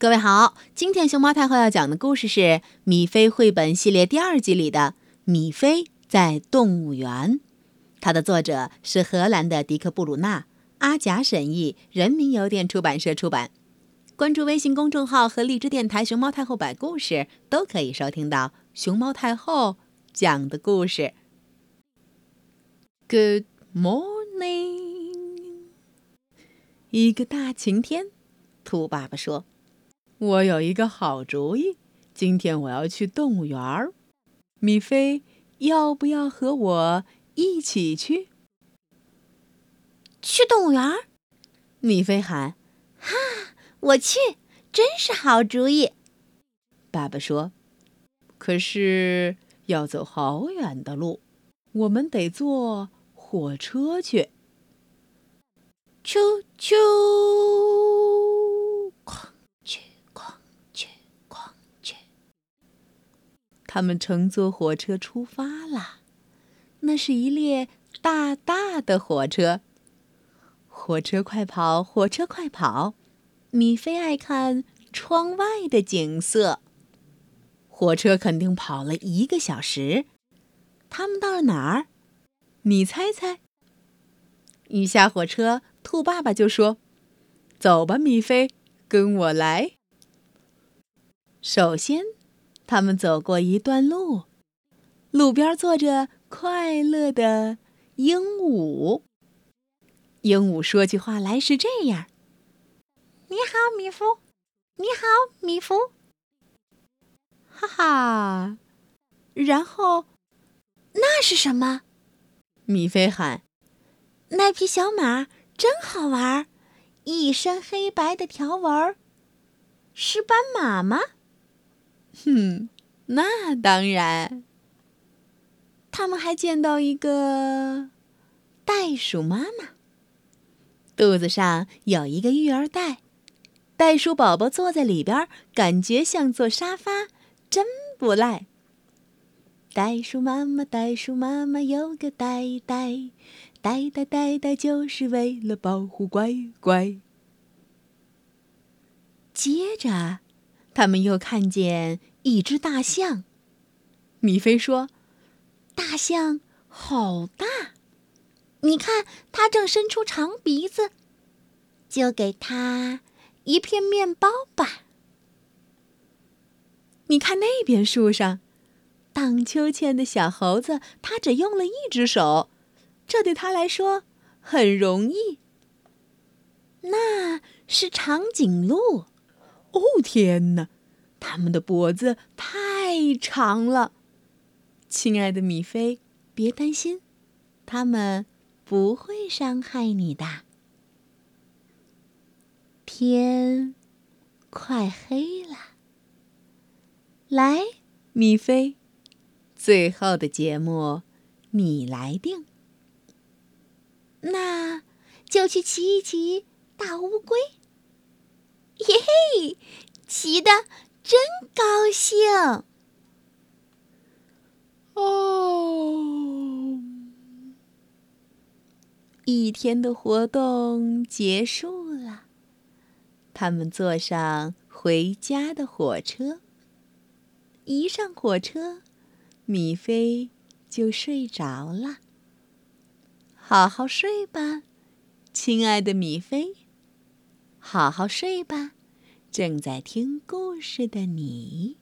各位好，今天熊猫太后要讲的故事是《米菲绘本系列》第二集里的《米菲在动物园》，它的作者是荷兰的迪克·布鲁纳，阿甲审译，人民邮电出版社出版。关注微信公众号和荔枝电台“熊猫太后”摆故事，都可以收听到熊猫太后讲的故事。Good morning，一个大晴天，兔爸爸说。我有一个好主意，今天我要去动物园儿。米菲，要不要和我一起去？去动物园儿？米菲喊：“哈，我去！真是好主意。”爸爸说：“可是要走好远的路，我们得坐火车去。”啾啾。他们乘坐火车出发了，那是一列大大的火车。火车快跑，火车快跑！米菲爱看窗外的景色。火车肯定跑了一个小时。他们到了哪儿？你猜猜。一下火车，兔爸爸就说：“走吧，米菲，跟我来。”首先。他们走过一段路，路边坐着快乐的鹦鹉。鹦鹉说起话来是这样：“你好，米夫，你好，米夫。”哈哈。然后，那是什么？米菲喊：“那匹小马真好玩，一身黑白的条纹，是斑马吗？”哼，那当然。他们还见到一个袋鼠妈妈，肚子上有一个育儿袋，袋鼠宝宝坐在里边，感觉像坐沙发，真不赖。袋鼠妈妈，袋鼠妈妈有个袋袋，袋袋袋袋就是为了保护乖乖。接着。他们又看见一只大象。米菲说：“大象好大，你看它正伸出长鼻子，就给它一片面包吧。”你看那边树上，荡秋千的小猴子，它只用了一只手，这对它来说很容易。那是长颈鹿。哦天哪，他们的脖子太长了。亲爱的米菲，别担心，他们不会伤害你的。天快黑了，来，米菲，最后的节目你来定。那就去骑一骑大乌龟。嘿嘿，骑的真高兴！哦，一天的活动结束了，他们坐上回家的火车。一上火车，米菲就睡着了。好好睡吧，亲爱的米菲。好好睡吧，正在听故事的你。